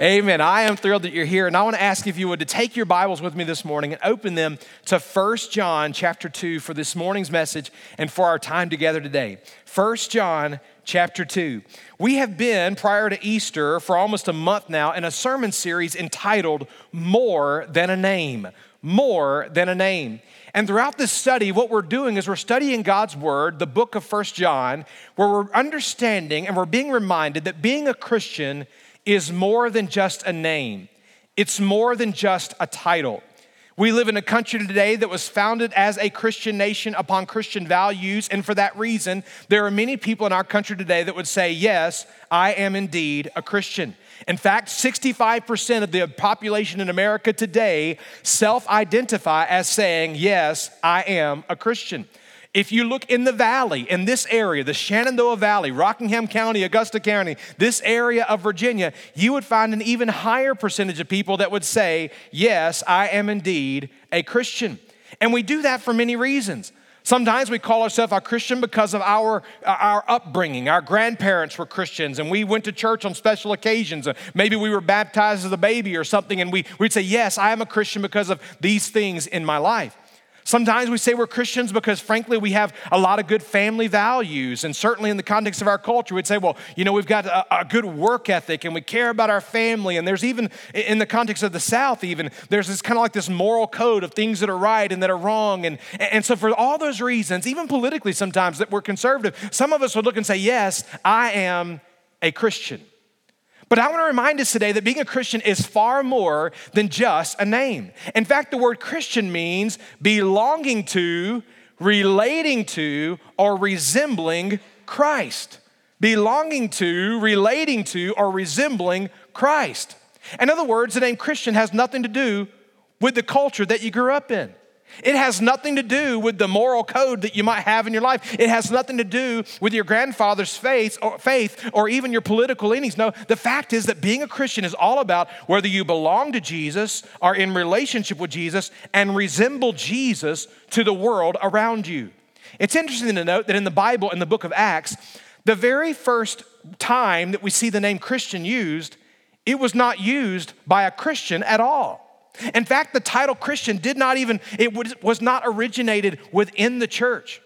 Amen. I am thrilled that you're here. And I want to ask if you would to take your Bibles with me this morning and open them to 1 John chapter 2 for this morning's message and for our time together today. 1 John chapter 2. We have been, prior to Easter, for almost a month now, in a sermon series entitled More Than a Name. More Than a Name. And throughout this study, what we're doing is we're studying God's Word, the book of First John, where we're understanding and we're being reminded that being a Christian is more than just a name, it's more than just a title. We live in a country today that was founded as a Christian nation upon Christian values, and for that reason, there are many people in our country today that would say, Yes, I am indeed a Christian. In fact, 65% of the population in America today self identify as saying, Yes, I am a Christian. If you look in the valley, in this area, the Shenandoah Valley, Rockingham County, Augusta County, this area of Virginia, you would find an even higher percentage of people that would say, Yes, I am indeed a Christian. And we do that for many reasons. Sometimes we call ourselves a Christian because of our, uh, our upbringing. Our grandparents were Christians and we went to church on special occasions. Uh, maybe we were baptized as a baby or something, and we, we'd say, Yes, I am a Christian because of these things in my life. Sometimes we say we're Christians because, frankly, we have a lot of good family values. And certainly in the context of our culture, we'd say, well, you know, we've got a, a, good work ethic and we care about our family. And there's even, in the context of the South, even, there's this kind of like this moral code of things that are right and that are wrong. And, and so, for all those reasons, even politically sometimes that we're conservative, some of us would look and say, yes, I am a Christian. But I want to remind us today that being a Christian is far more than just a name. In fact, the word Christian means belonging to, relating to, or resembling Christ. Belonging to, relating to, or resembling Christ. In other words, the name Christian has nothing to do with the culture that you grew up in. It has nothing to do with the moral code that you might have in your life. It has nothing to do with your grandfather's faith or, faith or even your political leanings. No, the fact is that being a Christian is all about whether you belong to Jesus, are in relationship with Jesus, and resemble Jesus to the world around you. It's interesting to note that in the Bible, in the book of Acts, the very first time that we see the name Christian used, it was not used by a Christian at all. In fact, the title Christian did not even, it was not originated within the church.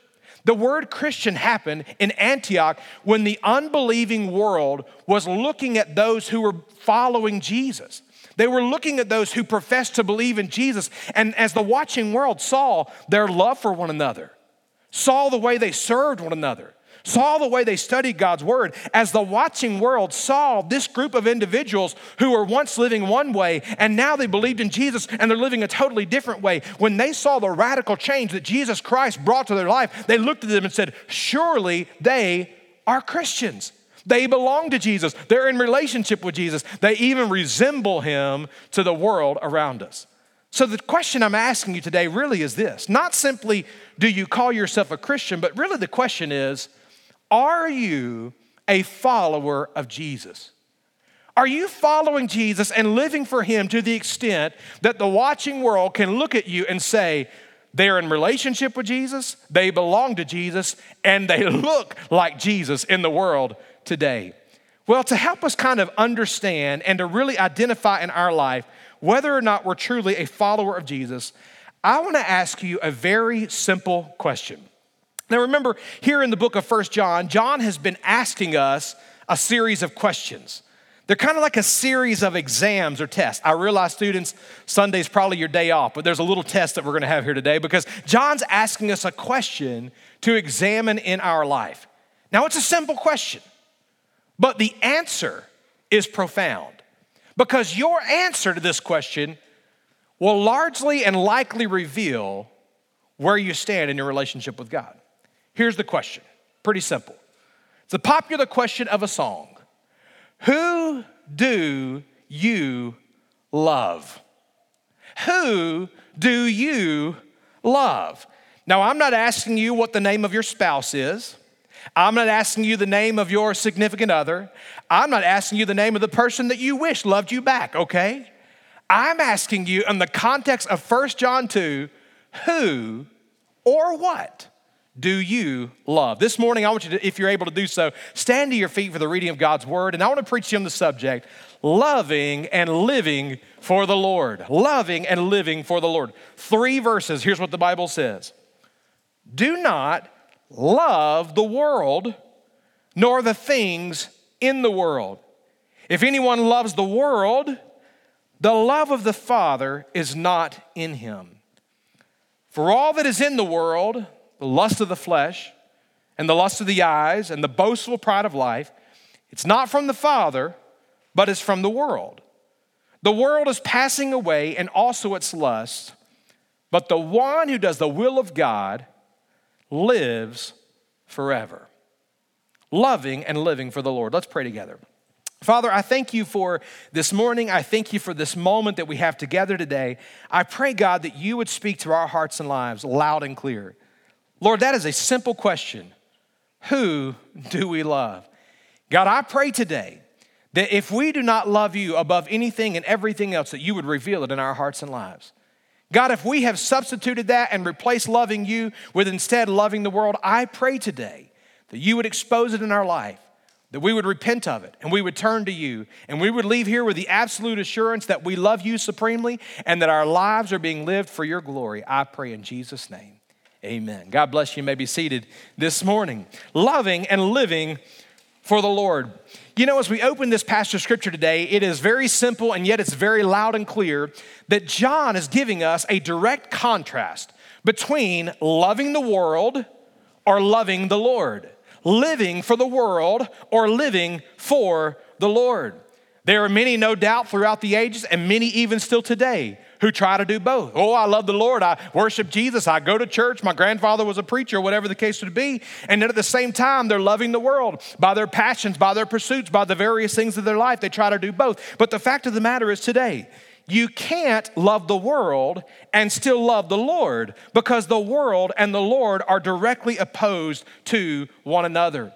The word Christian happened in Antioch when the unbelieving world was looking at those who were following Jesus. They were looking at those who professed to believe in Jesus. And as the watching world saw their love for one another, saw the way they served one another, saw the way they studied God's word, as the watching world saw this group of individuals who were once living one way and now they believed in Jesus and they're living a totally different way, when they saw the radical change that Jesus Christ brought to their life, they looked at them and said, Surely they are Christians. They belong to Jesus. They're in relationship with Jesus. They even resemble him to the world around us. So, the question I'm asking you today really is this not simply do you call yourself a Christian, but really the question is are you a follower of Jesus? Are you following Jesus and living for Him to the extent that the watching world can look at you and say, they're in relationship with Jesus, they belong to Jesus, and they look like Jesus in the world today? Well, to help us kind of understand and to really identify in our life whether or not we're truly a follower of Jesus, I want to ask you a very simple question. Now, remember, here in the book of First John, John has been asking us a series of questions. They're kind of like a series of exams or tests. I realize, students, Sunday's probably your day off, but there's a little test that we're going to have here today because John's asking us a question to examine in our life. Now, it's a simple question, but the answer is profound because your answer to this question will largely and likely reveal where you stand in your relationship with God. Here's the question pretty simple. It's a popular question of a song Who do you love? Who do you love? Now, I'm not asking you what the name of your spouse is. I'm not asking you the name of your significant other. I'm not asking you the name of the person that you wish loved you back, okay? I'm asking you in the context of 1 John 2 who or what do you love? This morning, I want you to, if you're able to do so, stand to your feet for the reading of God's word. And I want to preach to you on the subject loving and living for the Lord. Loving and living for the Lord. Three verses. Here's what the Bible says Do not love the world, nor the things in the world. If anyone loves the world, the love of the Father is not in him. For all that is in the world, the lust of the flesh, and the lust of the eyes, and the boastful pride of life, it's not from the Father, but it's from the world. The world is passing away and also its lust, but the one who does the will of God lives forever. Loving and living for the Lord. Let's pray together. Father, I thank you for this morning. I thank you for this moment that we have together today. I pray, God, that you would speak to our hearts and lives loud and clear. Lord, that is a simple question. Who do we love? God, I pray today that if we do not love you above anything and everything else, that you would reveal it in our hearts and lives. God, if we have substituted that and replaced loving you with instead loving the world, I pray today that you would expose it in our life, that we would repent of it, and we would turn to you, and we would leave here with the absolute assurance that we love you supremely and that our lives are being lived for your glory. I pray in Jesus' name. Amen. God bless you. you may be seated this morning. Loving and living for the Lord. You know, as we open this passage of scripture today, it is very simple and yet it's very loud and clear that John is giving us a direct contrast between loving the world or loving the Lord, living for the world or living for the Lord. There are many, no doubt, throughout the ages, and many even still today, who try to do both. Oh, I love the Lord. I worship Jesus. I go to church. My grandfather was a preacher, whatever the case would be. And then at the same time, they're loving the world by their passions, by their pursuits, by the various things of their life. They try to do both. But the fact of the matter is today, you can't love the world and still love the Lord because the world and the Lord are directly opposed to one another.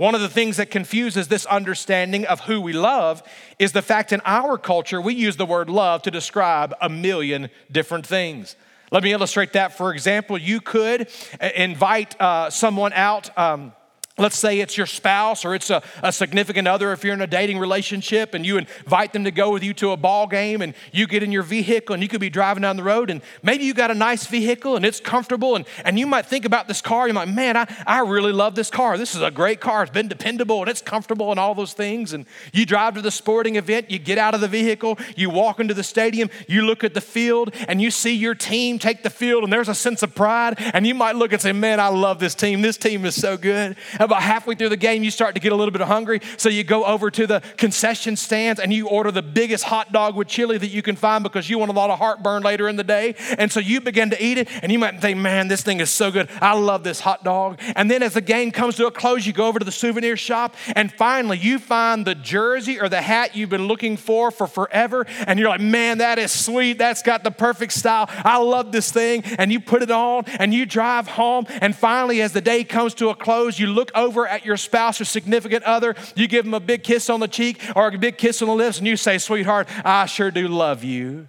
One of the things that confuses this understanding of who we love is the fact in our culture we use the word love to describe a million different things. Let me illustrate that. For example, you could invite uh, someone out. Um, Let's say it's your spouse or it's a, a, significant other if you're in a dating relationship and you invite them to go with you to a ball game and you get in your vehicle and you could be driving down the road and maybe you got a nice vehicle and it's comfortable and, and you might think about this car. You're like, man, I, I really love this car. This is a great car. It's been dependable and it's comfortable and all those things. And you drive to the sporting event, you get out of the vehicle, you walk into the stadium, you look at the field and you see your team take the field and there's a sense of pride. And you might look and say, man, I love this team. This team is so good about halfway through the game, you start to get a little bit hungry. So you go over to the concession stands and you order the biggest hot dog with chili that you can find because you want a lot of heartburn later in the day. And so you begin to eat it and you might think, man, this thing is so good. I love this hot dog. And then as the game comes to a close, you go over to the souvenir shop and finally you find the jersey or the hat you've been looking for for forever. And you're like, man, that is sweet. That's got the perfect style. I love this thing. And you put it on and you drive home. And finally, as the day comes to a close, you look over at your spouse or significant other, you give them a big kiss on the cheek or a big kiss on the lips, and you say, Sweetheart, I sure do love you.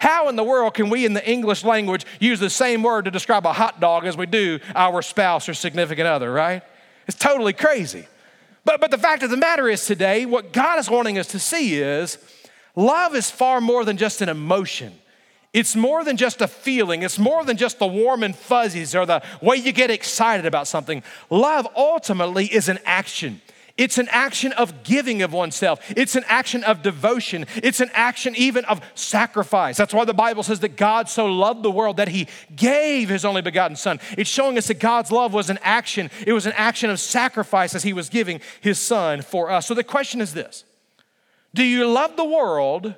How in the world can we in the English language use the same word to describe a hot dog as we do our spouse or significant other, right? It's totally crazy. But, but the fact of the matter is today, what God is wanting us to see is love is far more than just an emotion. It's more than just a feeling, it's more than just the warm and fuzzies or the way you get excited about something. Love ultimately is an action. It's an action of giving of oneself. It's an action of devotion. It's an action even of sacrifice. That's why the Bible says that God so loved the world that he gave his only begotten Son. It's showing us that God's love was an action, it was an action of sacrifice as he was giving his Son for us. So the question is this Do you love the world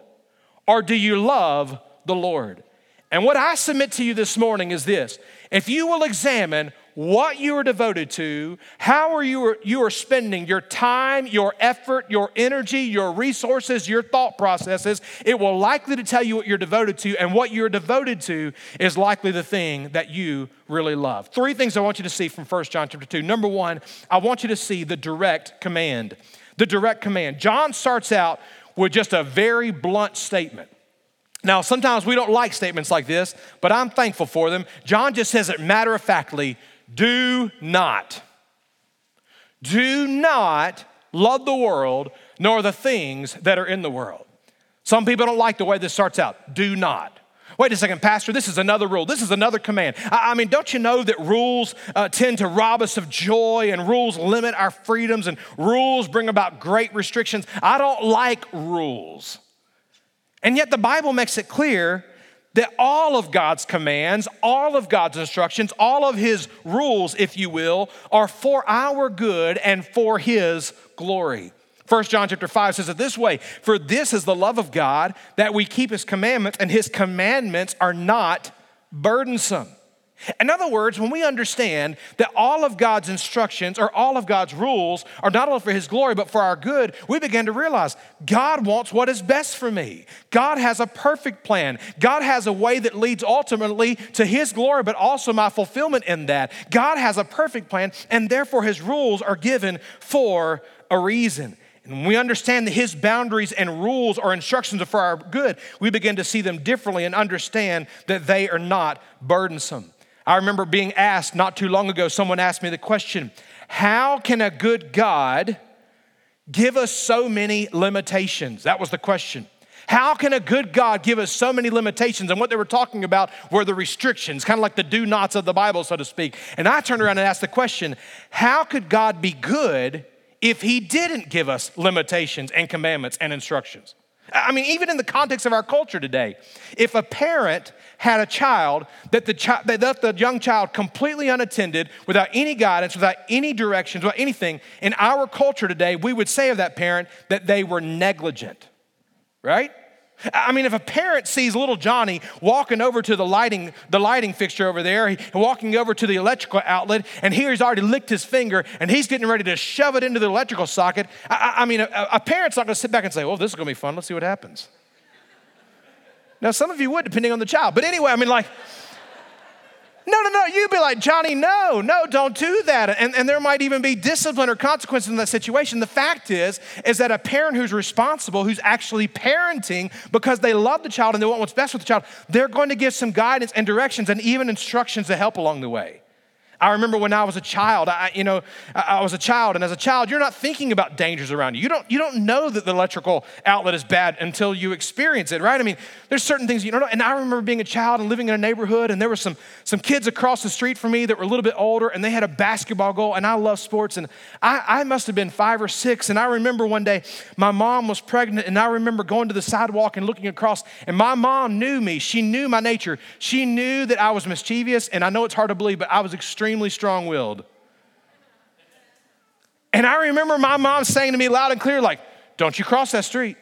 or do you love the Lord. And what I submit to you this morning is this if you will examine what you are devoted to, how are you, you are spending your time, your effort, your energy, your resources, your thought processes, it will likely to tell you what you're devoted to, and what you're devoted to is likely the thing that you really love. Three things I want you to see from 1 John chapter 2. Number one, I want you to see the direct command. The direct command. John starts out with just a very blunt statement. Now, sometimes we don't like statements like this, but I'm thankful for them. John just says it matter of factly do not, do not love the world nor the things that are in the world. Some people don't like the way this starts out. Do not. Wait a second, Pastor, this is another rule. This is another command. I, I mean, don't you know that rules uh, tend to rob us of joy and rules limit our freedoms and rules bring about great restrictions? I don't like rules. And yet the Bible makes it clear that all of God's commands, all of God's instructions, all of His rules, if you will, are for our good and for His glory. 1 John chapter 5 says it this way For this is the love of God, that we keep His commandments, and His commandments are not burdensome. In other words, when we understand that all of God's instructions or all of God's rules are not only for His glory, but for our good, we begin to realize God wants what is best for me. God has a perfect plan. God has a way that leads ultimately to His glory, but also my fulfillment in that. God has a perfect plan, and therefore His rules are given for a reason. And when we understand that His boundaries and rules or instructions are for our good, we begin to see them differently and understand that they are not burdensome. I remember being asked not too long ago, someone asked me the question How can a good God give us so many limitations? That was the question. How can a good God give us so many limitations? And what they were talking about were the restrictions, kind of like the do nots of the Bible, so to speak. And I turned around and asked the question How could God be good if He didn't give us limitations and commandments and instructions? I mean, even in the context of our culture today, if a parent had a child that the child they left the young child completely unattended, without any guidance, without any directions, without anything, in our culture today, we would say of that parent that they were negligent, right? I mean, if a parent sees little Johnny walking over to the lighting, the lighting fixture over there, walking over to the electrical outlet, and here he's already licked his finger and he's getting ready to shove it into the electrical socket, I, I mean, a, a parent's not going to sit back and say, well, this is going to be fun. Let's see what happens. Now, some of you would, depending on the child. But anyway, I mean, like, no, no, no. You'd be like, Johnny, no, no, don't do that. And, and there might even be discipline or consequences in that situation. The fact is, is that a parent who's responsible, who's actually parenting because they love the child and they want what's best for the child, they're going to give some guidance and directions and even instructions to help along the way. I remember when I was a child, I, you know, I was a child, and as a child, you're not thinking about dangers around you. You don't, you don't know that the electrical outlet is bad until you experience it, right? I mean, there's certain things you don't know. And I remember being a child and living in a neighborhood, and there were some, some kids across the street from me that were a little bit older, and they had a basketball goal, and I love sports, and I, I must have been five or six. And I remember one day my mom was pregnant, and I remember going to the sidewalk and looking across, and my mom knew me. She knew my nature. She knew that I was mischievous, and I know it's hard to believe, but I was extremely extremely strong willed. And I remember my mom saying to me loud and clear, like, don't you cross that street.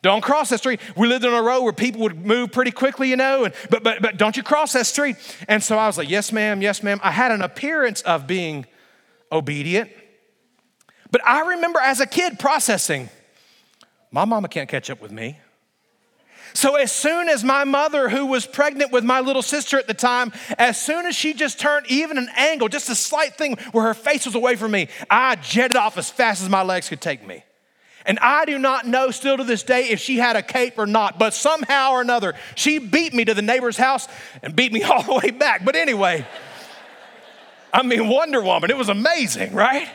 Don't cross that street. We lived on a road where people would move pretty quickly, you know, and, but, but, but don't you cross that street. And so I was like, yes, ma'am, yes, ma'am. I had an appearance of being obedient. But I remember as a kid processing, my mama can't catch up with me. So, as soon as my mother, who was pregnant with my little sister at the time, as soon as she just turned even an angle, just a slight thing where her face was away from me, I jetted off as fast as my legs could take me. And I do not know still to this day if she had a cape or not, but somehow or another, she beat me to the neighbor's house and beat me all the way back. But anyway, I mean, Wonder Woman, it was amazing, right?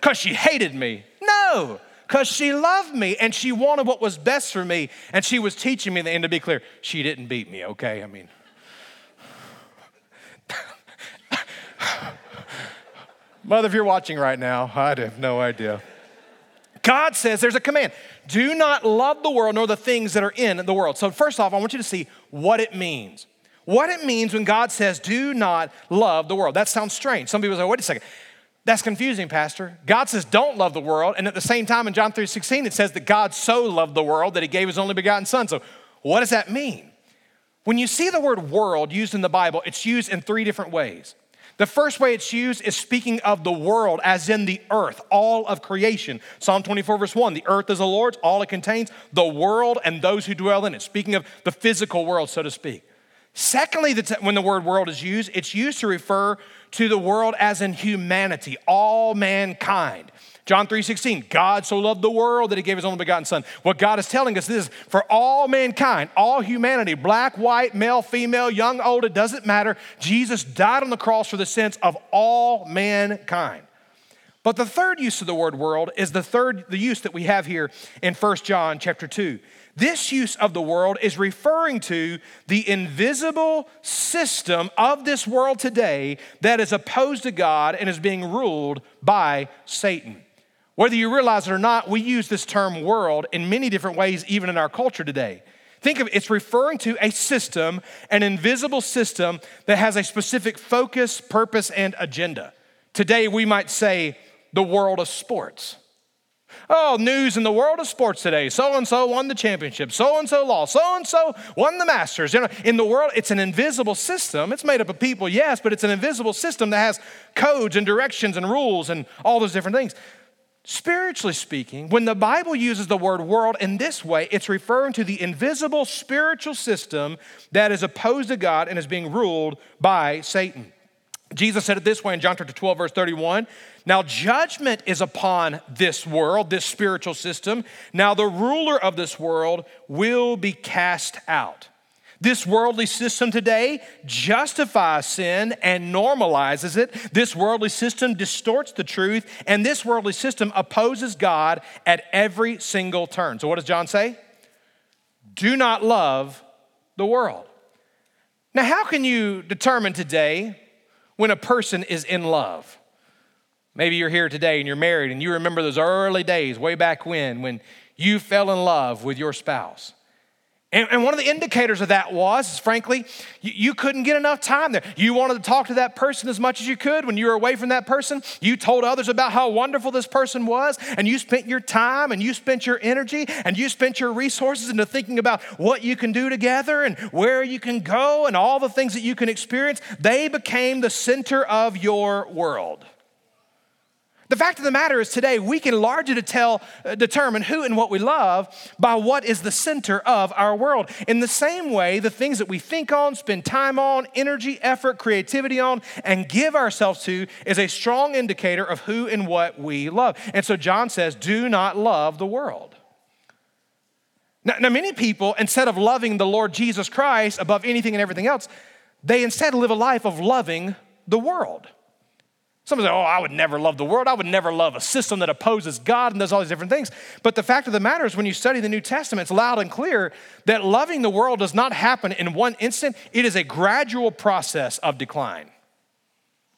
Because she hated me. No, because she loved me and she wanted what was best for me. And she was teaching me, and to be clear, she didn't beat me, okay? I mean, Mother, if you're watching right now, I have no idea. God says there's a command do not love the world nor the things that are in the world. So, first off, I want you to see what it means. What it means when God says, do not love the world. That sounds strange. Some people say, wait a second. That's confusing, Pastor. God says, don't love the world. And at the same time, in John 3 16, it says that God so loved the world that he gave his only begotten Son. So, what does that mean? When you see the word world used in the Bible, it's used in three different ways. The first way it's used is speaking of the world, as in the earth, all of creation. Psalm 24, verse 1 the earth is the Lord's, all it contains, the world and those who dwell in it. Speaking of the physical world, so to speak. Secondly, when the word world is used, it's used to refer to the world as in humanity, all mankind. John 3:16, God so loved the world that he gave his only begotten son. What God is telling us is for all mankind, all humanity, black, white, male, female, young, old, it doesn't matter. Jesus died on the cross for the sins of all mankind. But the third use of the word world is the third the use that we have here in 1 John chapter 2. This use of the world is referring to the invisible system of this world today that is opposed to God and is being ruled by Satan. Whether you realize it or not, we use this term world in many different ways, even in our culture today. Think of it, it's referring to a system, an invisible system that has a specific focus, purpose, and agenda. Today, we might say the world of sports. Oh, news in the world of sports today. So and so won the championship. So and so lost. So and so won the Masters. You know, in the world, it's an invisible system. It's made up of people, yes, but it's an invisible system that has codes and directions and rules and all those different things. Spiritually speaking, when the Bible uses the word world in this way, it's referring to the invisible spiritual system that is opposed to God and is being ruled by Satan. Jesus said it this way in John chapter 12, verse 31. Now, judgment is upon this world, this spiritual system. Now, the ruler of this world will be cast out. This worldly system today justifies sin and normalizes it. This worldly system distorts the truth, and this worldly system opposes God at every single turn. So, what does John say? Do not love the world. Now, how can you determine today when a person is in love? Maybe you're here today and you're married and you remember those early days way back when, when you fell in love with your spouse. And, and, one of the indicators of that was, frankly, you, you, couldn't get enough time there. You wanted to talk to that person as much as you could. When you were away from that person, you told others about how wonderful this person was, and you spent your time and you spent your energy and you spent your resources into thinking about what you can do together and where you can go and all the things that you can experience. They became the center of your world. The fact of the matter is, today we can largely tell, uh, determine who and what we love by what is the center of our world. In the same way, the things that we think on, spend time on, energy, effort, creativity on, and give ourselves to is a strong indicator of who and what we love. And so John says, do not love the world. Now, now many people, instead of loving the Lord Jesus Christ above anything and everything else, they instead live a life of loving the world. Some say, oh, I would never love the world. I would never love a system that opposes God and does all these different things. But the fact of the matter is, when you study the New Testament, it's loud and clear that loving the world does not happen in one instant, it is a gradual process of decline.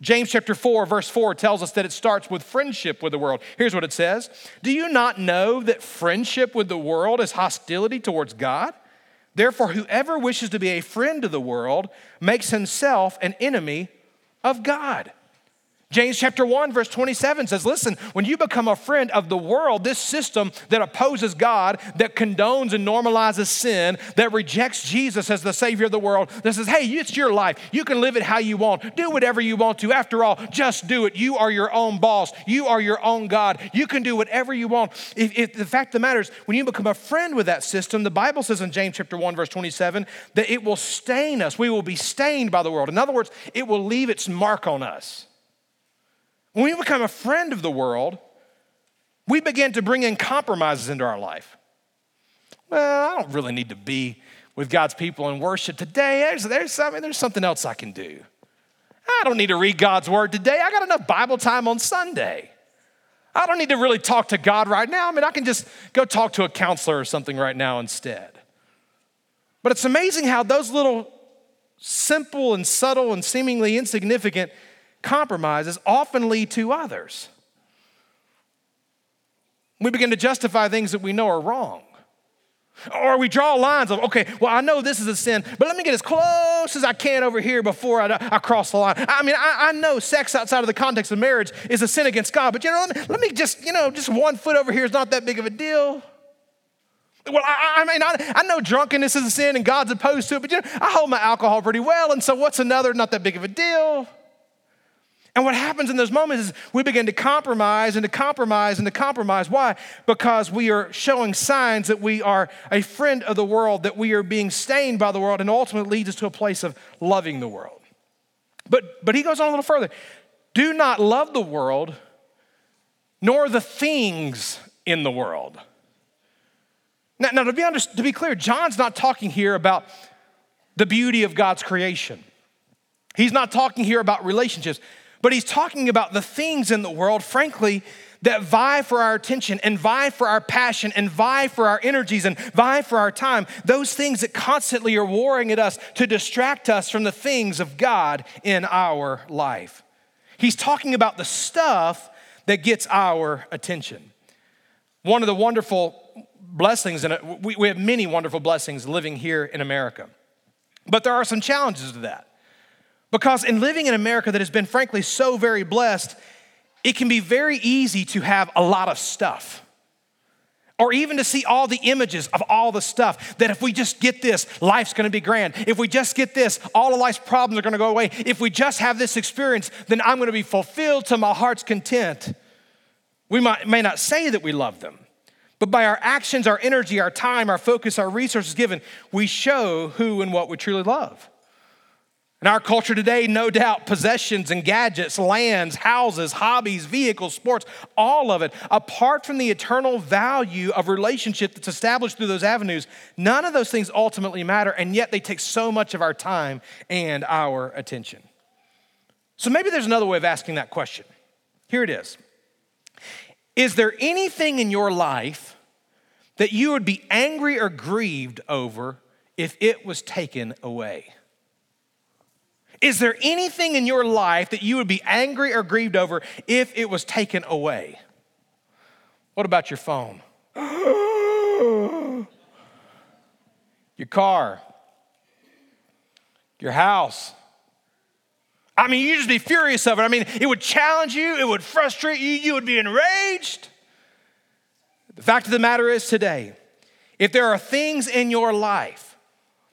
James chapter 4, verse 4 tells us that it starts with friendship with the world. Here's what it says Do you not know that friendship with the world is hostility towards God? Therefore, whoever wishes to be a friend of the world makes himself an enemy of God. James chapter 1, verse 27 says, Listen, when you become a friend of the world, this system that opposes God, that condones and normalizes sin, that rejects Jesus as the Savior of the world, that says, Hey, it's your life. You can live it how you want. Do whatever you want to. After all, just do it. You are your own boss. You are your own God. You can do whatever you want. If, if the fact of the matter is, when you become a friend with that system, the Bible says in James chapter 1, verse 27, that it will stain us. We will be stained by the world. In other words, it will leave its mark on us. When we become a friend of the world, we begin to bring in compromises into our life. Well, I don't really need to be with God's people in worship today. There's, there's, something, there's something else I can do. I don't need to read God's word today. I got enough Bible time on Sunday. I don't need to really talk to God right now. I mean, I can just go talk to a counselor or something right now instead. But it's amazing how those little simple and subtle and seemingly insignificant compromises often lead to others. We begin to justify things that we know are wrong. Or we draw lines of, okay, well, I know this is a sin, but let me get as close as I can over here before I, I cross the line. I mean, I, I, know sex outside of the context of marriage is a sin against God, but you know, let me, let me just, you know, just one foot over here is not that big of a deal. Well, I, I mean, I, I, know drunkenness is a sin and God's opposed to it, but you know, I hold my alcohol pretty well, and so what's another? Not that big of a deal. And what happens in those moments is we begin to compromise and to compromise and to compromise. Why? Because we are showing signs that we are a friend of the world, that we are being stained by the world, and ultimately leads us to a place of loving the world. But, but he goes on a little further. Do not love the world, nor the things in the world. Now, now to, be under, to be clear, John's not talking here about the beauty of God's creation. He's not talking here about relationships. But he's talking about the things in the world, frankly, that vie for our attention and vie for our passion and vie for our energies and vie for our time. Those things that constantly are warring at us to distract us from the things of God in our life. He's talking about the stuff that gets our attention. One of the wonderful blessings, and we, have many wonderful blessings living here in America, but there are some challenges to that. Because in living in America that has been, frankly, so very blessed, it can be very easy to have a lot of stuff. Or even to see all the images of all the stuff that if we just get this, life's gonna be grand. If we just get this, all of life's problems are gonna go away. If we just have this experience, then I'm gonna be fulfilled to my heart's content. We might, may not say that we love them, but by our actions, our energy, our time, our focus, our resources given, we show who and what we truly love. In our culture today, no doubt, possessions and gadgets, lands, houses, hobbies, vehicles, sports, all of it, apart from the eternal value of relationship that's established through those avenues, none of those things ultimately matter, and yet they take so much of our time and our attention. So maybe there's another way of asking that question. Here it is Is there anything in your life that you would be angry or grieved over if it was taken away? Is there anything in your life that you would be angry or grieved over if it was taken away? What about your phone? your car? Your house? I mean, you'd just be furious of it. I mean, it would challenge you, it would frustrate you, you would be enraged. The fact of the matter is today, if there are things in your life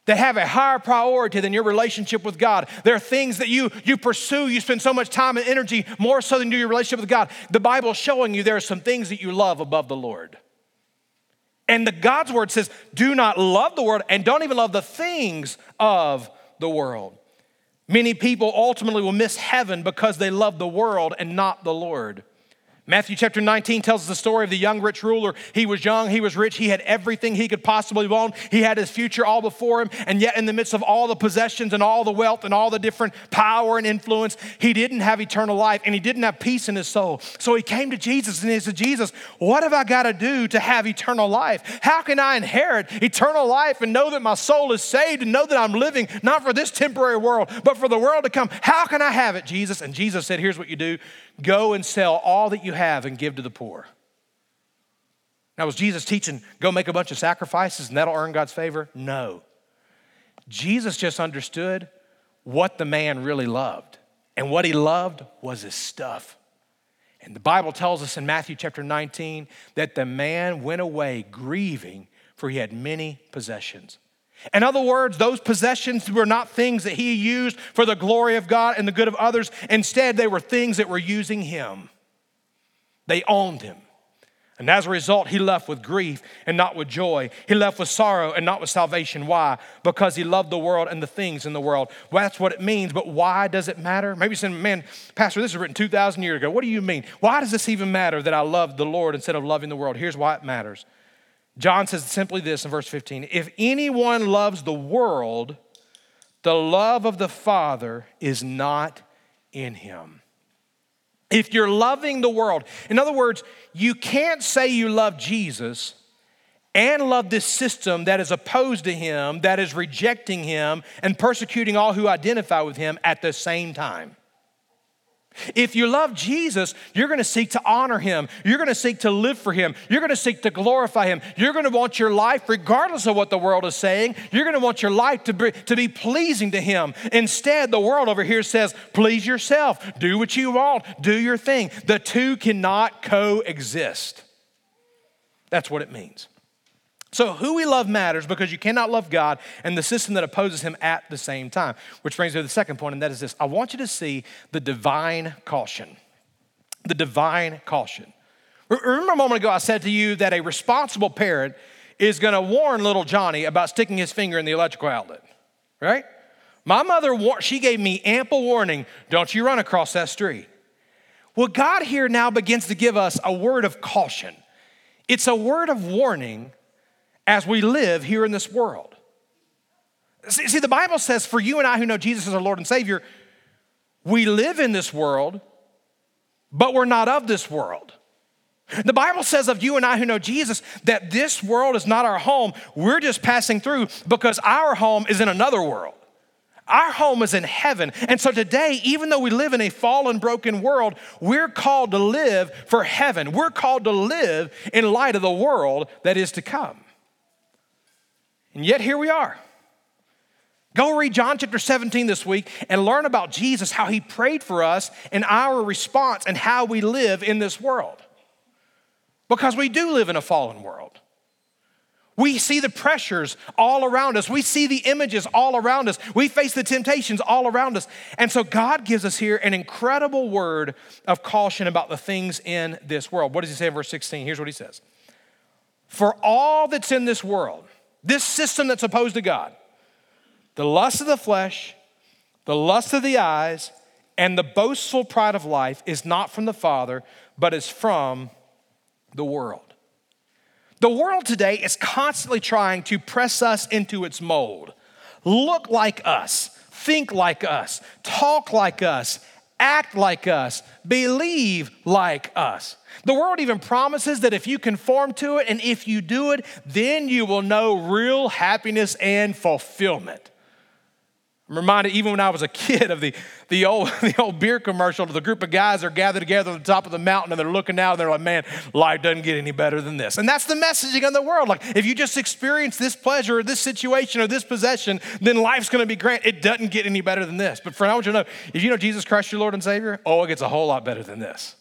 that have a higher priority than your relationship with God. There are things that you, you pursue, you spend so much time and energy more so than do your relationship with God. The Bible's showing you there are some things that you love above the Lord. And the God's word says, do not love the world and don't even love the things of the world. Many people ultimately will miss heaven because they love the world and not the Lord. Matthew chapter 19 tells us the story of the young rich ruler. He was young, he was rich, he had everything he could possibly want. He had his future all before him, and yet, in the midst of all the possessions and all the wealth and all the different power and influence, he didn't have eternal life and he didn't have peace in his soul. So he came to Jesus and he said, Jesus, what have I got to do to have eternal life? How can I inherit eternal life and know that my soul is saved and know that I'm living not for this temporary world, but for the world to come? How can I have it, Jesus? And Jesus said, Here's what you do Go and sell all that you have and give to the poor. Now, was Jesus teaching, go make a bunch of sacrifices and that'll earn God's favor? No. Jesus just understood what the man really loved. And what he loved was his stuff. And the Bible tells us in Matthew chapter 19 that the man went away grieving, for he had many possessions. In other words, those possessions were not things that he used for the glory of God and the good of others. Instead, they were things that were using him. They owned him. And as a result, he left with grief and not with joy. He left with sorrow and not with salvation. Why? Because he loved the world and the things in the world. Well, that's what it means, but why does it matter? Maybe you're saying, man, Pastor, this was written 2,000 years ago. What do you mean? Why does this even matter that I love the Lord instead of loving the world? Here's why it matters John says simply this in verse 15 If anyone loves the world, the love of the Father is not in him. If you're loving the world, in other words, you can't say you love Jesus and love this system that is opposed to him, that is rejecting him, and persecuting all who identify with him at the same time. If you love Jesus, you're going to seek to honor him. You're going to seek to live for him. You're going to seek to glorify him. You're going to want your life, regardless of what the world is saying, you're going to want your life to be, to be pleasing to him. Instead, the world over here says, please yourself, do what you want, do your thing. The two cannot coexist. That's what it means. So, who we love matters because you cannot love God and the system that opposes him at the same time. Which brings me to the second point, and that is this I want you to see the divine caution. The divine caution. Remember a moment ago, I said to you that a responsible parent is gonna warn little Johnny about sticking his finger in the electrical outlet, right? My mother, she gave me ample warning don't you run across that street. Well, God here now begins to give us a word of caution. It's a word of warning as we live here in this world. See, see, the Bible says for you and I who know Jesus as our Lord and Savior, we live in this world, but we're not of this world. The Bible says of you and I who know Jesus that this world is not our home. We're just passing through because our home is in another world. Our home is in heaven. And so today, even though we live in a fallen, broken world, we're called to live for heaven. We're called to live in light of the world that is to come. And yet, here we are. Go read John chapter 17 this week and learn about Jesus, how he prayed for us and our response and how we live in this world. Because we do live in a fallen world. We see the pressures all around us. We see the images all around us. We face the temptations all around us. And so God gives us here an incredible word of caution about the things in this world. What does he say in verse 16? Here's what he says For all that's in this world, this system that's opposed to God, the lust of the flesh, the lust of the eyes, and the boastful pride of life is not from the Father, but is from the world. The world today is constantly trying to press us into its mold. Look like us, think like us, talk like us, act like us, believe like us. The world even promises that if you conform to it and if you do it, then you will know real happiness and fulfillment. I'm reminded, even when I was a kid, of the, the, old, the old beer commercial. The group of guys are gathered together on the top of the mountain and they're looking out and they're like, man, life doesn't get any better than this. And that's the messaging of the world. Like, if you just experience this pleasure or this situation or this possession, then life's going to be great. It doesn't get any better than this. But friend, I want you to know if you know Jesus Christ, your Lord and Savior, oh, it gets a whole lot better than this.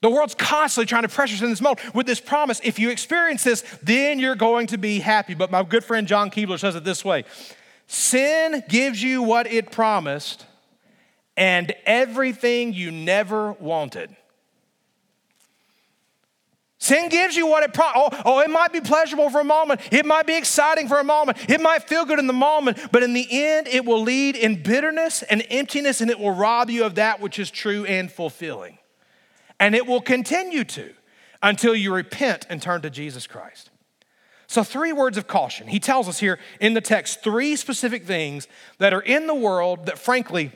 The world's constantly trying to pressure us in this mode with this promise if you experience this, then you're going to be happy. But my good friend John Keebler says it this way Sin gives you what it promised and everything you never wanted. Sin gives you what it promised. Oh, oh, it might be pleasurable for a moment. It might be exciting for a moment. It might feel good in the moment, but in the end, it will lead in bitterness and emptiness, and it will rob you of that which is true and fulfilling. And it will continue to until you repent and turn to Jesus Christ. So, three words of caution. He tells us here in the text three specific things that are in the world that, frankly,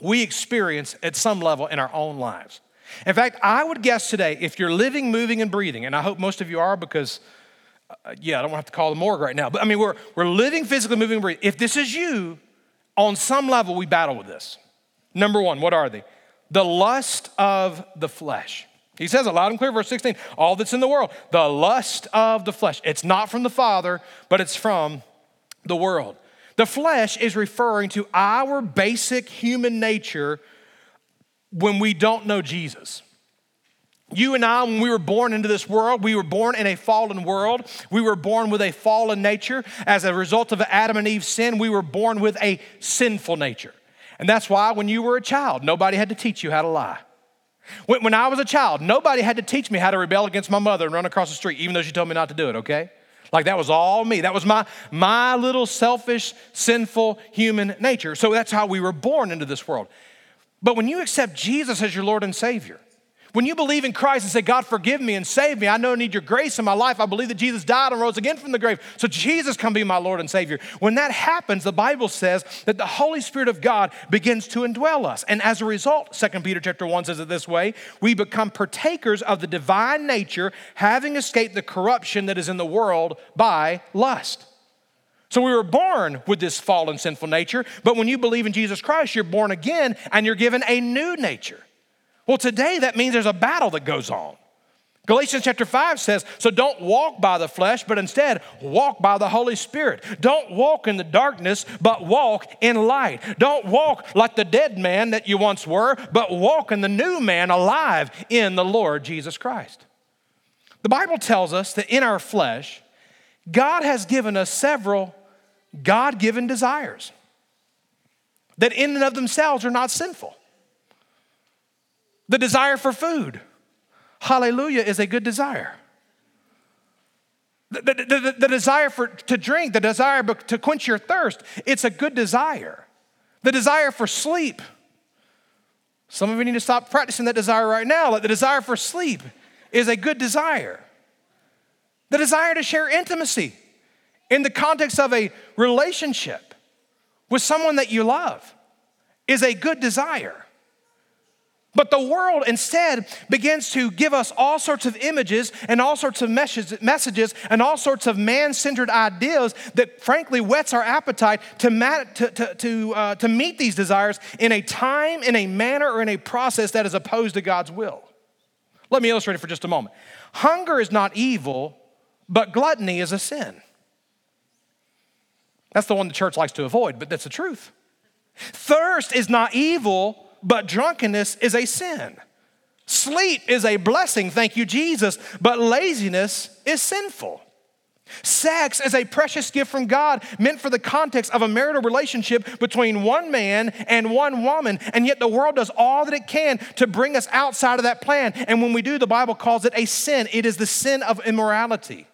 we experience at some level in our own lives. In fact, I would guess today, if you're living, moving, and breathing, and I hope most of you are because, uh, yeah, I don't have to call the morgue right now, but I mean, we're, we're living, physically, moving, and breathing. If this is you, on some level, we battle with this. Number one, what are they? The lust of the flesh. He says it loud and clear, verse 16 all that's in the world, the lust of the flesh. It's not from the Father, but it's from the world. The flesh is referring to our basic human nature when we don't know Jesus. You and I, when we were born into this world, we were born in a fallen world. We were born with a fallen nature. As a result of Adam and Eve's sin, we were born with a sinful nature. And that's why when you were a child, nobody had to teach you how to lie. When, when I was a child, nobody had to teach me how to rebel against my mother and run across the street, even though she told me not to do it, okay? Like that was all me. That was my, my little selfish, sinful human nature. So that's how we were born into this world. But when you accept Jesus as your Lord and Savior, when you believe in Christ and say, God, forgive me and save me, I know I need your grace in my life. I believe that Jesus died and rose again from the grave. So Jesus can be my Lord and Savior. When that happens, the Bible says that the Holy Spirit of God begins to indwell us. And as a result, 2 Peter chapter 1 says it this way, we become partakers of the divine nature, having escaped the corruption that is in the world by lust. So we were born with this fallen sinful nature, but when you believe in Jesus Christ, you're born again and you're given a new nature. Well, today that means there's a battle that goes on. Galatians chapter 5 says, So don't walk by the flesh, but instead walk by the Holy Spirit. Don't walk in the darkness, but walk in light. Don't walk like the dead man that you once were, but walk in the new man alive in the Lord Jesus Christ. The Bible tells us that in our flesh, God has given us several God given desires that, in and of themselves, are not sinful. The desire for food, hallelujah, is a good desire. The, the, the, the, desire for, to drink, the desire to quench your thirst, it's a good desire. The desire for sleep. Some of you need to stop practicing that desire right now. Like the desire for sleep is a good desire. The desire to share intimacy in the context of a relationship with someone that you love is a good desire. But the world instead begins to give us all sorts of images and all sorts of messages and all sorts of man centered ideas that frankly whets our appetite to, to, to, to, uh, to meet these desires in a time, in a manner, or in a process that is opposed to God's will. Let me illustrate it for just a moment. Hunger is not evil, but gluttony is a sin. That's the one the church likes to avoid, but that's the truth. Thirst is not evil, but drunkenness is a sin. Sleep is a blessing, thank you, Jesus, but laziness is sinful. Sex is a precious gift from God meant for the context of a marital relationship between one man and one woman, and yet the world does all that it can to bring us outside of that plan. And when we do, the Bible calls it a sin. It is the sin of immorality.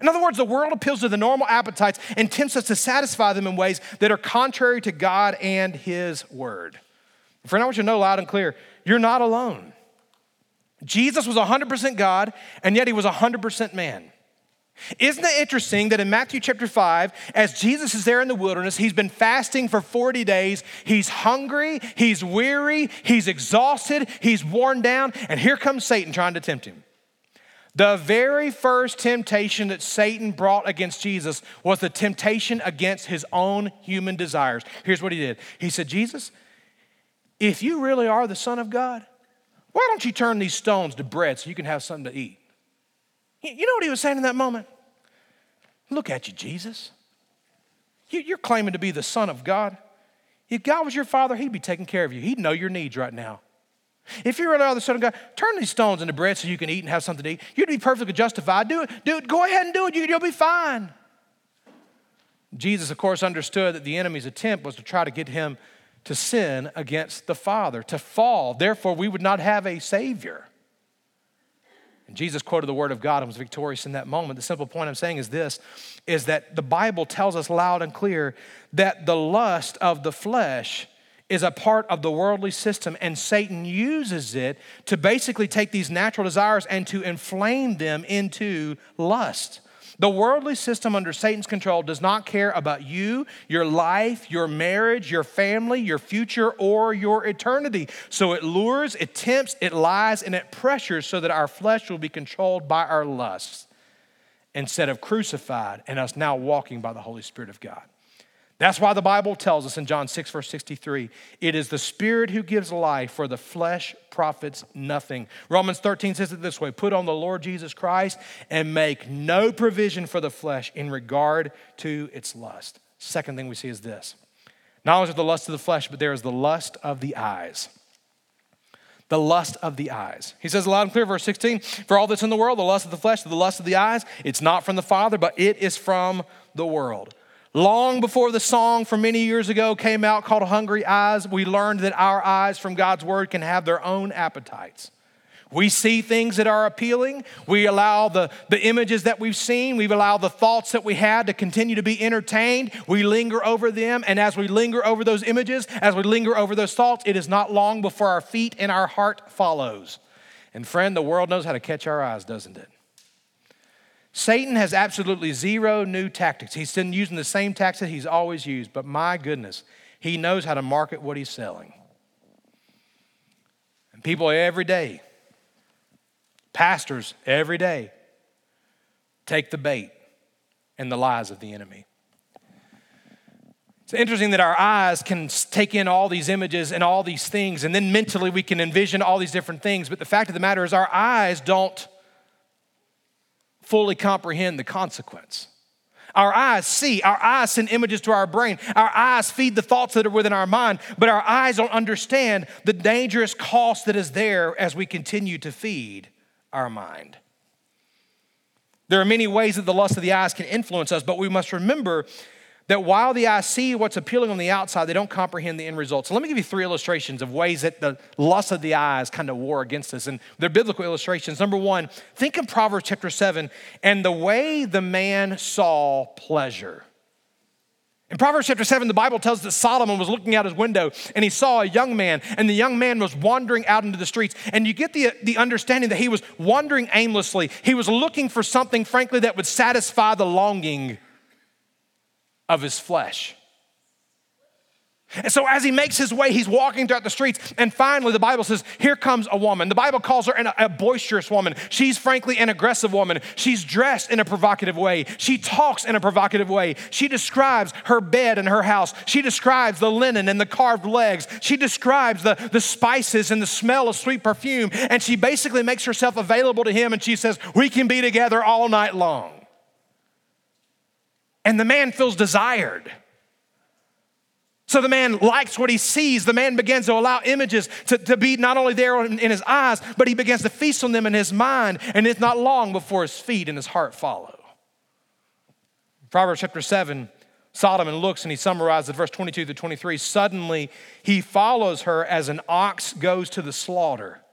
In other words, the world appeals to the normal appetites and tempts us to satisfy them in ways that are contrary to God and His Word. Friend, I want you to know loud and clear you're not alone. Jesus was 100% God, and yet he was 100% man. Isn't it interesting that in Matthew chapter 5, as Jesus is there in the wilderness, he's been fasting for 40 days, he's hungry, he's weary, he's exhausted, he's worn down, and here comes Satan trying to tempt him. The very first temptation that Satan brought against Jesus was the temptation against his own human desires. Here's what he did He said, Jesus, if you really are the Son of God, why don't you turn these stones to bread so you can have something to eat? You know what he was saying in that moment? Look at you, Jesus. You're claiming to be the Son of God. If God was your father, he'd be taking care of you. He'd know your needs right now. If you really are the Son of God, turn these stones into bread so you can eat and have something to eat. You'd be perfectly justified. Do it. Do it. Go ahead and do it. You'll be fine. Jesus, of course, understood that the enemy's attempt was to try to get him to sin against the Father, to fall. Therefore, we would not have a Savior. And Jesus quoted the word of God and was victorious in that moment. The simple point I'm saying is this is that the Bible tells us loud and clear that the lust of the flesh is a part of the worldly system, and Satan uses it to basically take these natural desires and to inflame them into lust. The worldly system under Satan's control does not care about you, your life, your marriage, your family, your future, or your eternity. So it lures, it tempts, it lies, and it pressures so that our flesh will be controlled by our lusts instead of crucified and us now walking by the Holy Spirit of God. That's why the Bible tells us in John 6, verse 63, it is the Spirit who gives life, for the flesh profits nothing. Romans 13 says it this way Put on the Lord Jesus Christ and make no provision for the flesh in regard to its lust. Second thing we see is this not only is the lust of the flesh, but there is the lust of the eyes. The lust of the eyes. He says loud and clear, verse 16, for all that's in the world, the lust of the flesh, the lust of the eyes, it's not from the Father, but it is from the world. Long before the song from many years ago came out called Hungry Eyes, we learned that our eyes from God's Word can have their own appetites. We see things that are appealing. We allow the, the images that we've seen, we allow the thoughts that we had to continue to be entertained. We linger over them. And as we linger over those images, as we linger over those thoughts, it is not long before our feet and our heart follows. And friend, the world knows how to catch our eyes, doesn't it? Satan has absolutely zero new tactics. He's still using the same tactics he's always used, but my goodness, he knows how to market what he's selling. And people every day, pastors every day, take the bait and the lies of the enemy. It's interesting that our eyes can take in all these images and all these things, and then mentally we can envision all these different things. But the fact of the matter is, our eyes don't fully comprehend the consequence. Our eyes see, our eyes send images to our brain, our eyes feed the thoughts that are within our mind, but our eyes don't understand the dangerous cost that is there as we continue to feed our mind. There are many ways that the lust of the eyes can influence us, but we must remember that while the eyes see what's appealing on the outside, they don't comprehend the end result. So let me give you three illustrations of ways that the lust of the eyes kind of war against us. And they're biblical illustrations. Number one, think of Proverbs chapter 7 and the way the man saw pleasure. In Proverbs chapter 7, the Bible tells that Solomon was looking out his window and he saw a young man, and the young man was wandering out into the streets. And you get the, the understanding that he was wandering aimlessly. He was looking for something, frankly, that would satisfy the longing of his flesh. And so, as he makes his way, he's walking throughout the streets. And finally, the Bible says, Here comes a woman. The Bible calls her an, a boisterous woman. She's frankly an aggressive woman. She's dressed in a provocative way. She talks in a provocative way. She describes her bed and her house. She describes the linen and the carved legs. She describes the, the spices and the smell of sweet perfume. And she basically makes herself available to him. And she says, We can be together all night long and the man feels desired. So the man likes what he sees. The man begins to allow images to, to be not only there in, in his eyes, but he begins to feast on them in his mind, and it's not long before his feet and his heart follow. Proverbs chapter 7, Solomon looks and he summarizes verse 22 to 23. Suddenly he follows her as an ox goes to the slaughter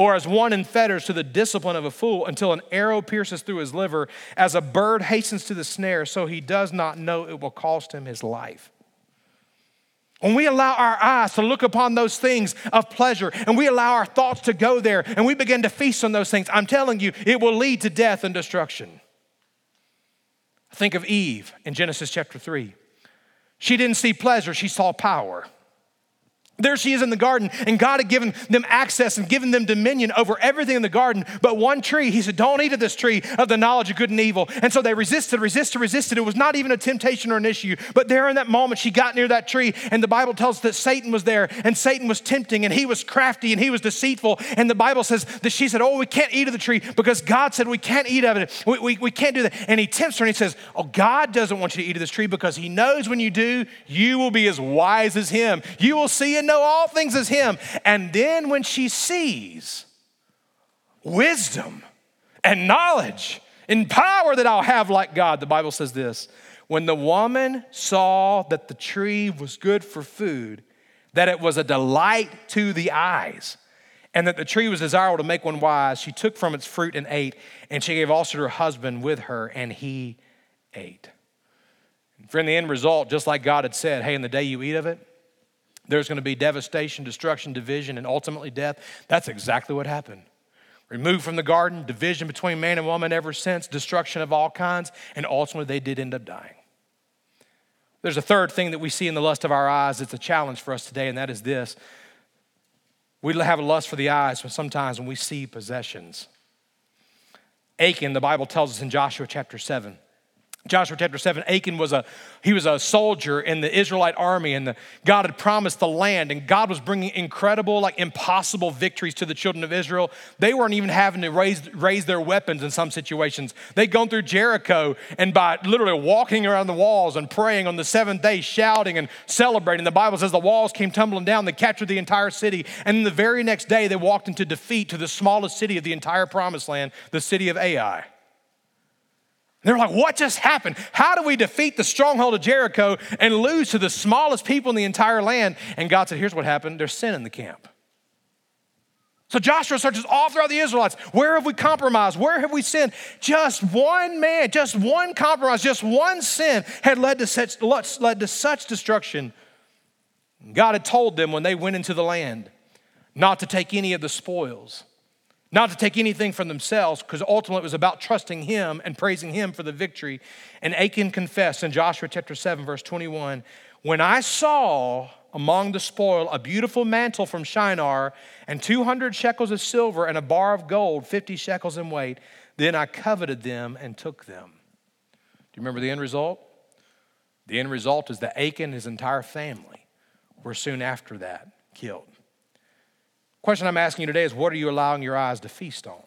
or as one in fetters to the discipline of a fool until an arrow pierces through his liver, as a bird hastens to the snare, so he does not know it will cost him his life. When we allow our eyes to look upon those things of pleasure and we allow our thoughts to go there and we begin to feast on those things, I'm telling you, it will lead to death and destruction. Think of Eve in Genesis chapter 3. She didn't see pleasure, she saw power. There she is in the garden, and God had given them access and given them dominion over everything in the garden. But one tree, He said, Don't eat of this tree of the knowledge of good and evil. And so they resisted, resisted, resisted. It was not even a temptation or an issue. But there in that moment, she got near that tree, and the Bible tells us that Satan was there, and Satan was tempting, and he was crafty, and he was deceitful. And the Bible says that she said, Oh, we can't eat of the tree because God said we can't eat of it. We, we, we can't do that. And he tempts her, and he says, Oh, God doesn't want you to eat of this tree because He knows when you do, you will be as wise as Him. You will see and know all things as Him. And then when she sees wisdom and knowledge and power that I'll have like God, the Bible says this when the woman saw that the tree was good for food, that it was a delight to the eyes, and that the tree was desirable to make one wise, she took from its fruit and ate, and she gave also to her husband with her, and he ate. For in the end result, just like God had said, hey, in the day you eat of it, there's going to be devastation, destruction, division, and ultimately death. That's exactly what happened. Removed from the garden, division between man and woman ever since, destruction of all kinds, and ultimately they did end up dying. There's a third thing that we see in the lust of our eyes. It's a challenge for us today, and that is this. We have a lust for the eyes sometimes when we see possessions. Achan, the Bible tells us in Joshua chapter 7, Joshua chapter 7, Achan was a, he was a soldier in the Israelite army and the, God had promised the land and God was bringing incredible, like impossible victories to the children of Israel. They weren't even having to raise, raise their weapons in some situations. They'd gone through Jericho and by literally walking around the walls and praying on the seventh day, shouting and celebrating. The Bible says the walls came tumbling down. They captured the entire city. And then the very next day, they walked into defeat to the smallest city of the entire promised land, the city of Ai. They're like, what just happened? How do we defeat the stronghold of Jericho and lose to the smallest people in the entire land? And God said, here's what happened there's sin in the camp. So Joshua searches all throughout the Israelites. Where have we compromised? Where have we sinned? Just one man, just one compromise, just one sin had led to such, led to such destruction. God had told them when they went into the land not to take any of the spoils not to take anything from themselves, because ultimately it was about trusting Him and praising Him for the victory. And Achan confessed in Joshua chapter 7, verse 21 When I saw among the spoil a beautiful mantle from Shinar, and 200 shekels of silver, and a bar of gold, 50 shekels in weight, then I coveted them and took them. Do you remember the end result? The end result is that Achan and his entire family were soon after that killed. Question I'm asking you today is what are you allowing your eyes to feast on?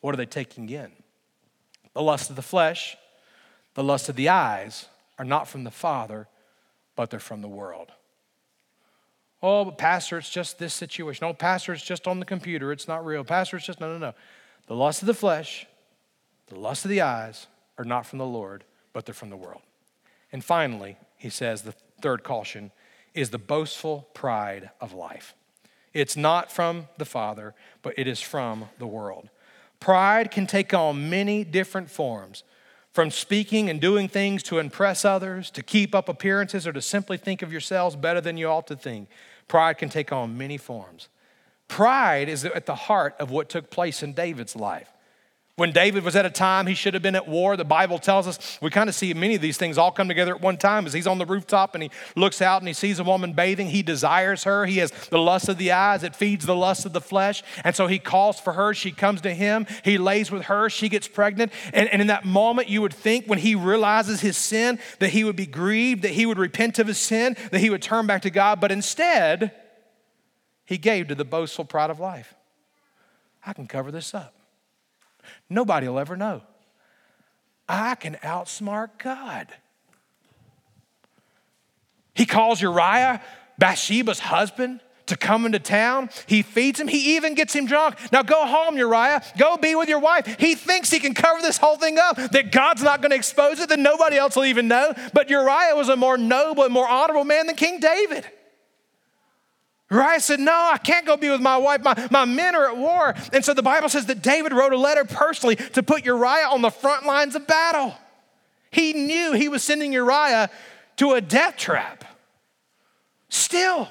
What are they taking in? The lust of the flesh, the lust of the eyes are not from the Father, but they're from the world. Oh, but Pastor, it's just this situation. Oh, Pastor, it's just on the computer. It's not real. Pastor, it's just, no, no, no. The lust of the flesh, The lust of the eyes are not from the Lord, but they're from the world. And finally, he says the third caution is the boastful pride of life. It's not from the Father, but it is from the world. Pride can take on many different forms from speaking and doing things to impress others, to keep up appearances, or to simply think of yourselves better than you ought to think. Pride can take on many forms. Pride is at the heart of what took place in David's life. When David was at a time he should have been at war, the Bible tells us we kind of see many of these things all come together at one time as he's on the rooftop and he looks out and he sees a woman bathing. He desires her. He has the lust of the eyes, it feeds the lust of the flesh. And so he calls for her. She comes to him. He lays with her. She gets pregnant. And, and in that moment, you would think when he realizes his sin that he would be grieved, that he would repent of his sin, that he would turn back to God. But instead, he gave to the boastful pride of life. I can cover this up. Nobody will ever know. I can outsmart God. He calls Uriah, Bathsheba's husband, to come into town. He feeds him. He even gets him drunk. Now go home, Uriah. Go be with your wife. He thinks he can cover this whole thing up, that God's not going to expose it, that nobody else will even know. But Uriah was a more noble and more honorable man than King David. Uriah said, No, I can't go be with my wife. My, my men are at war. And so the Bible says that David wrote a letter personally to put Uriah on the front lines of battle. He knew he was sending Uriah to a death trap. Still,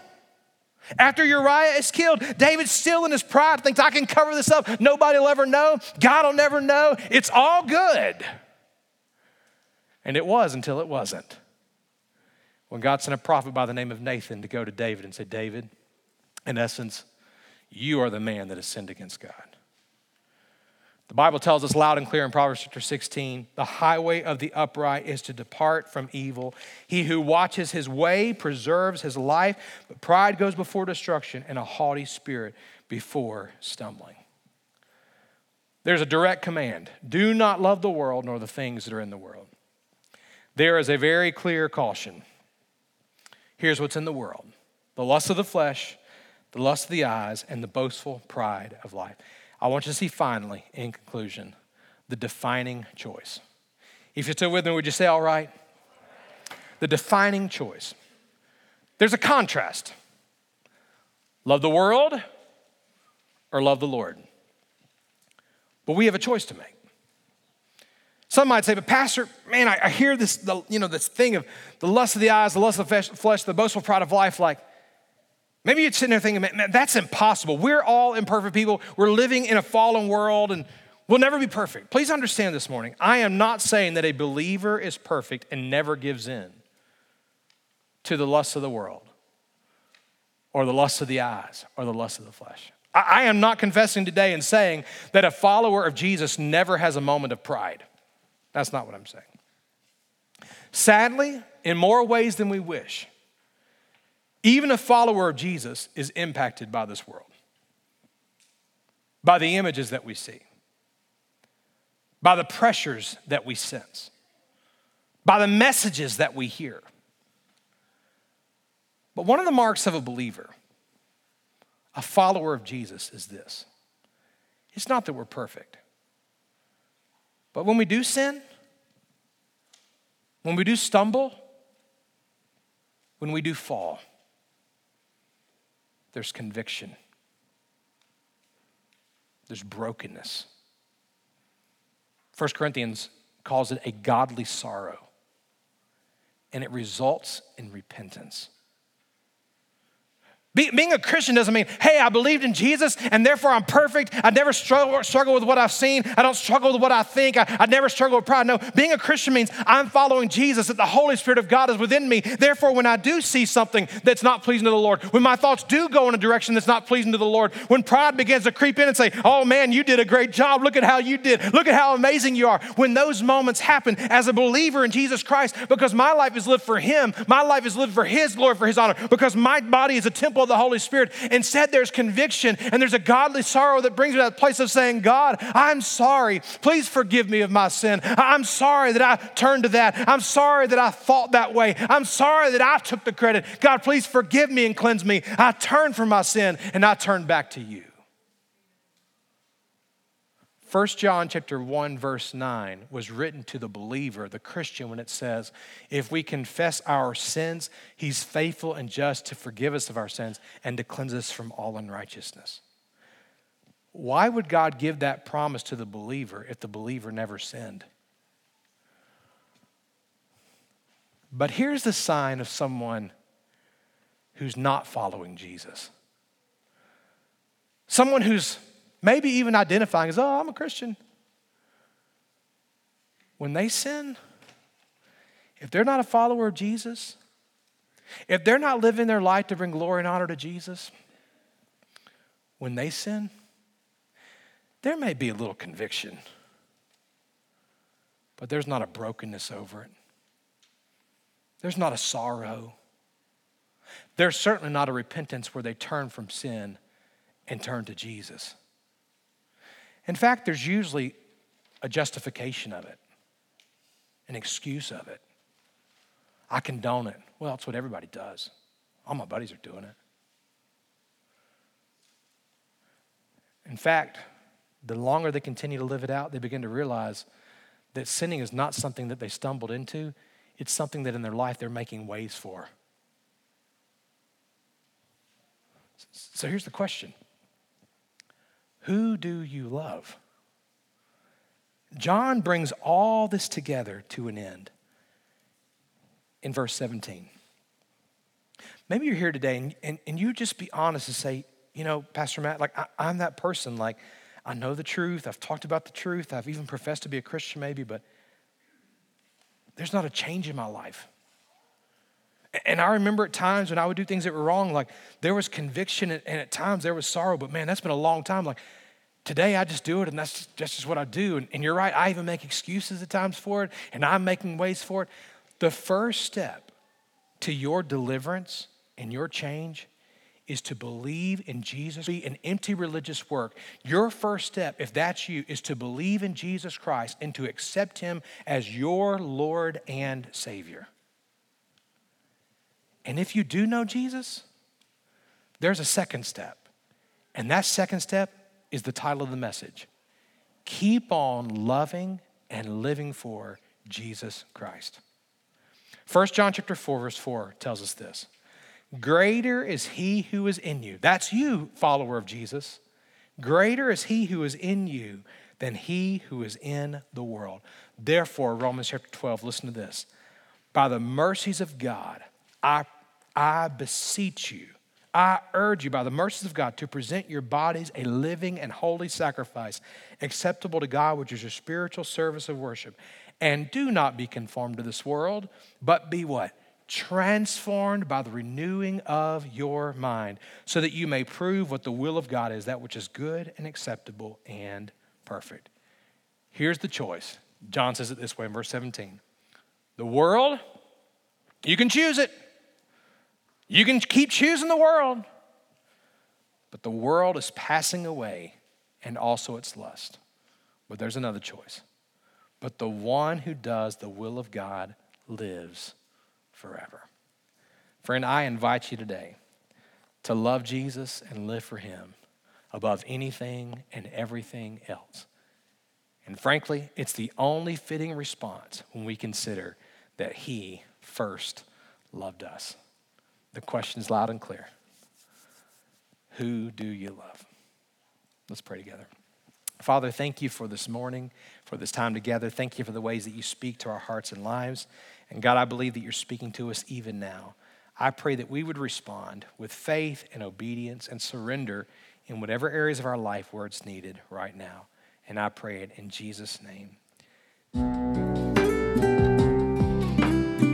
after Uriah is killed, David still in his pride thinks, I can cover this up. Nobody will ever know. God will never know. It's all good. And it was until it wasn't. When God sent a prophet by the name of Nathan to go to David and say, David, in essence, you are the man that has sinned against God. The Bible tells us loud and clear in Proverbs chapter 16 the highway of the upright is to depart from evil. He who watches his way preserves his life, but pride goes before destruction and a haughty spirit before stumbling. There's a direct command do not love the world nor the things that are in the world. There is a very clear caution. Here's what's in the world the lust of the flesh the lust of the eyes, and the boastful pride of life. I want you to see finally, in conclusion, the defining choice. If you're still with me, would you say, all right? The defining choice. There's a contrast love the world or love the Lord. But we have a choice to make. Some might say, but Pastor, man, I, I hear this, the, you know, this thing of the lust of the eyes, the lust of the flesh, the boastful pride of life, like, Maybe you're sitting there thinking, man, that's impossible. We're all imperfect people. We're living in a fallen world and we'll never be perfect. Please understand this morning, I am not saying that a believer is perfect and never gives in to the lusts of the world or the lusts of the eyes or the lusts of the flesh. I am not confessing today and saying that a follower of Jesus never has a moment of pride. That's not what I'm saying. Sadly, in more ways than we wish, even a follower of Jesus is impacted by this world, by the images that we see, by the pressures that we sense, by the messages that we hear. But one of the marks of a believer, a follower of Jesus, is this it's not that we're perfect, but when we do sin, when we do stumble, when we do fall, there's conviction, there's brokenness. 1 Corinthians calls it a godly sorrow, and it results in repentance. Be, being a Christian doesn't mean, hey, I believed in Jesus and therefore I'm perfect. I never struggle, struggle with what I've seen. I don't struggle with what I think. I, I never struggle with pride. No, being a Christian means I'm following Jesus, that the Holy Spirit of God is within me. Therefore, when I do see something that's not pleasing to the Lord, when my thoughts do go in a direction that's not pleasing to the Lord, when pride begins to creep in and say, oh man, you did a great job. Look at how you did. Look at how amazing you are. When those moments happen as a believer in Jesus Christ, because my life is lived for Him, my life is lived for His glory, for His honor, because my body is a temple of the Holy Spirit. Instead, there's conviction and there's a godly sorrow that brings me to that place of saying, God, I'm sorry. Please forgive me of my sin. I'm sorry that I turned to that. I'm sorry that I thought that way. I'm sorry that I took the credit. God, please forgive me and cleanse me. I turn from my sin and I turn back to you. 1 John chapter 1 verse 9 was written to the believer, the Christian when it says, if we confess our sins, he's faithful and just to forgive us of our sins and to cleanse us from all unrighteousness. Why would God give that promise to the believer if the believer never sinned? But here's the sign of someone who's not following Jesus. Someone who's maybe even identifying as, oh, I'm a Christian. When they sin, if they're not a follower of Jesus, if they're not living their life to bring glory and honor to Jesus, when they sin, there may be a little conviction, but there's not a brokenness over it. There's not a sorrow. There's certainly not a repentance where they turn from sin and turn to Jesus. In fact, there's usually a justification of it, an excuse of it. I condone it. Well, that's what everybody does. All my buddies are doing it. In fact, the longer they continue to live it out, they begin to realize that sinning is not something that they stumbled into, it's something that in their life they're making ways for. So here's the question who do you love? John brings all this together to an end in verse 17. Maybe you're here today and, and, and you just be honest and say, you know, Pastor Matt, like I, I'm that person. Like I know the truth. I've talked about the truth. I've even professed to be a Christian, maybe, but there's not a change in my life. And I remember at times when I would do things that were wrong, like there was conviction and at times there was sorrow, but man, that's been a long time. Like today I just do it and that's, that's just what I do. And, and you're right, I even make excuses at times for it and I'm making ways for it. The first step to your deliverance and your change is to believe in Jesus, Be an empty religious work. Your first step, if that's you, is to believe in Jesus Christ and to accept Him as your Lord and Savior. And if you do know Jesus, there's a second step. And that second step is the title of the message Keep on loving and living for Jesus Christ. 1 John chapter 4 verse 4 tells us this. Greater is he who is in you. That's you, follower of Jesus. Greater is he who is in you than he who is in the world. Therefore, Romans chapter 12, listen to this. By the mercies of God, I I beseech you, I urge you by the mercies of God to present your bodies a living and holy sacrifice, acceptable to God, which is your spiritual service of worship. And do not be conformed to this world, but be what? Transformed by the renewing of your mind, so that you may prove what the will of God is, that which is good and acceptable and perfect. Here's the choice. John says it this way in verse 17 The world, you can choose it. You can keep choosing the world, but the world is passing away and also its lust. But there's another choice. But the one who does the will of God lives forever. Friend, I invite you today to love Jesus and live for him above anything and everything else. And frankly, it's the only fitting response when we consider that he first loved us. The question is loud and clear Who do you love? Let's pray together. Father, thank you for this morning, for this time together. Thank you for the ways that you speak to our hearts and lives. And God, I believe that you're speaking to us even now. I pray that we would respond with faith and obedience and surrender in whatever areas of our life where it's needed right now. And I pray it in Jesus' name.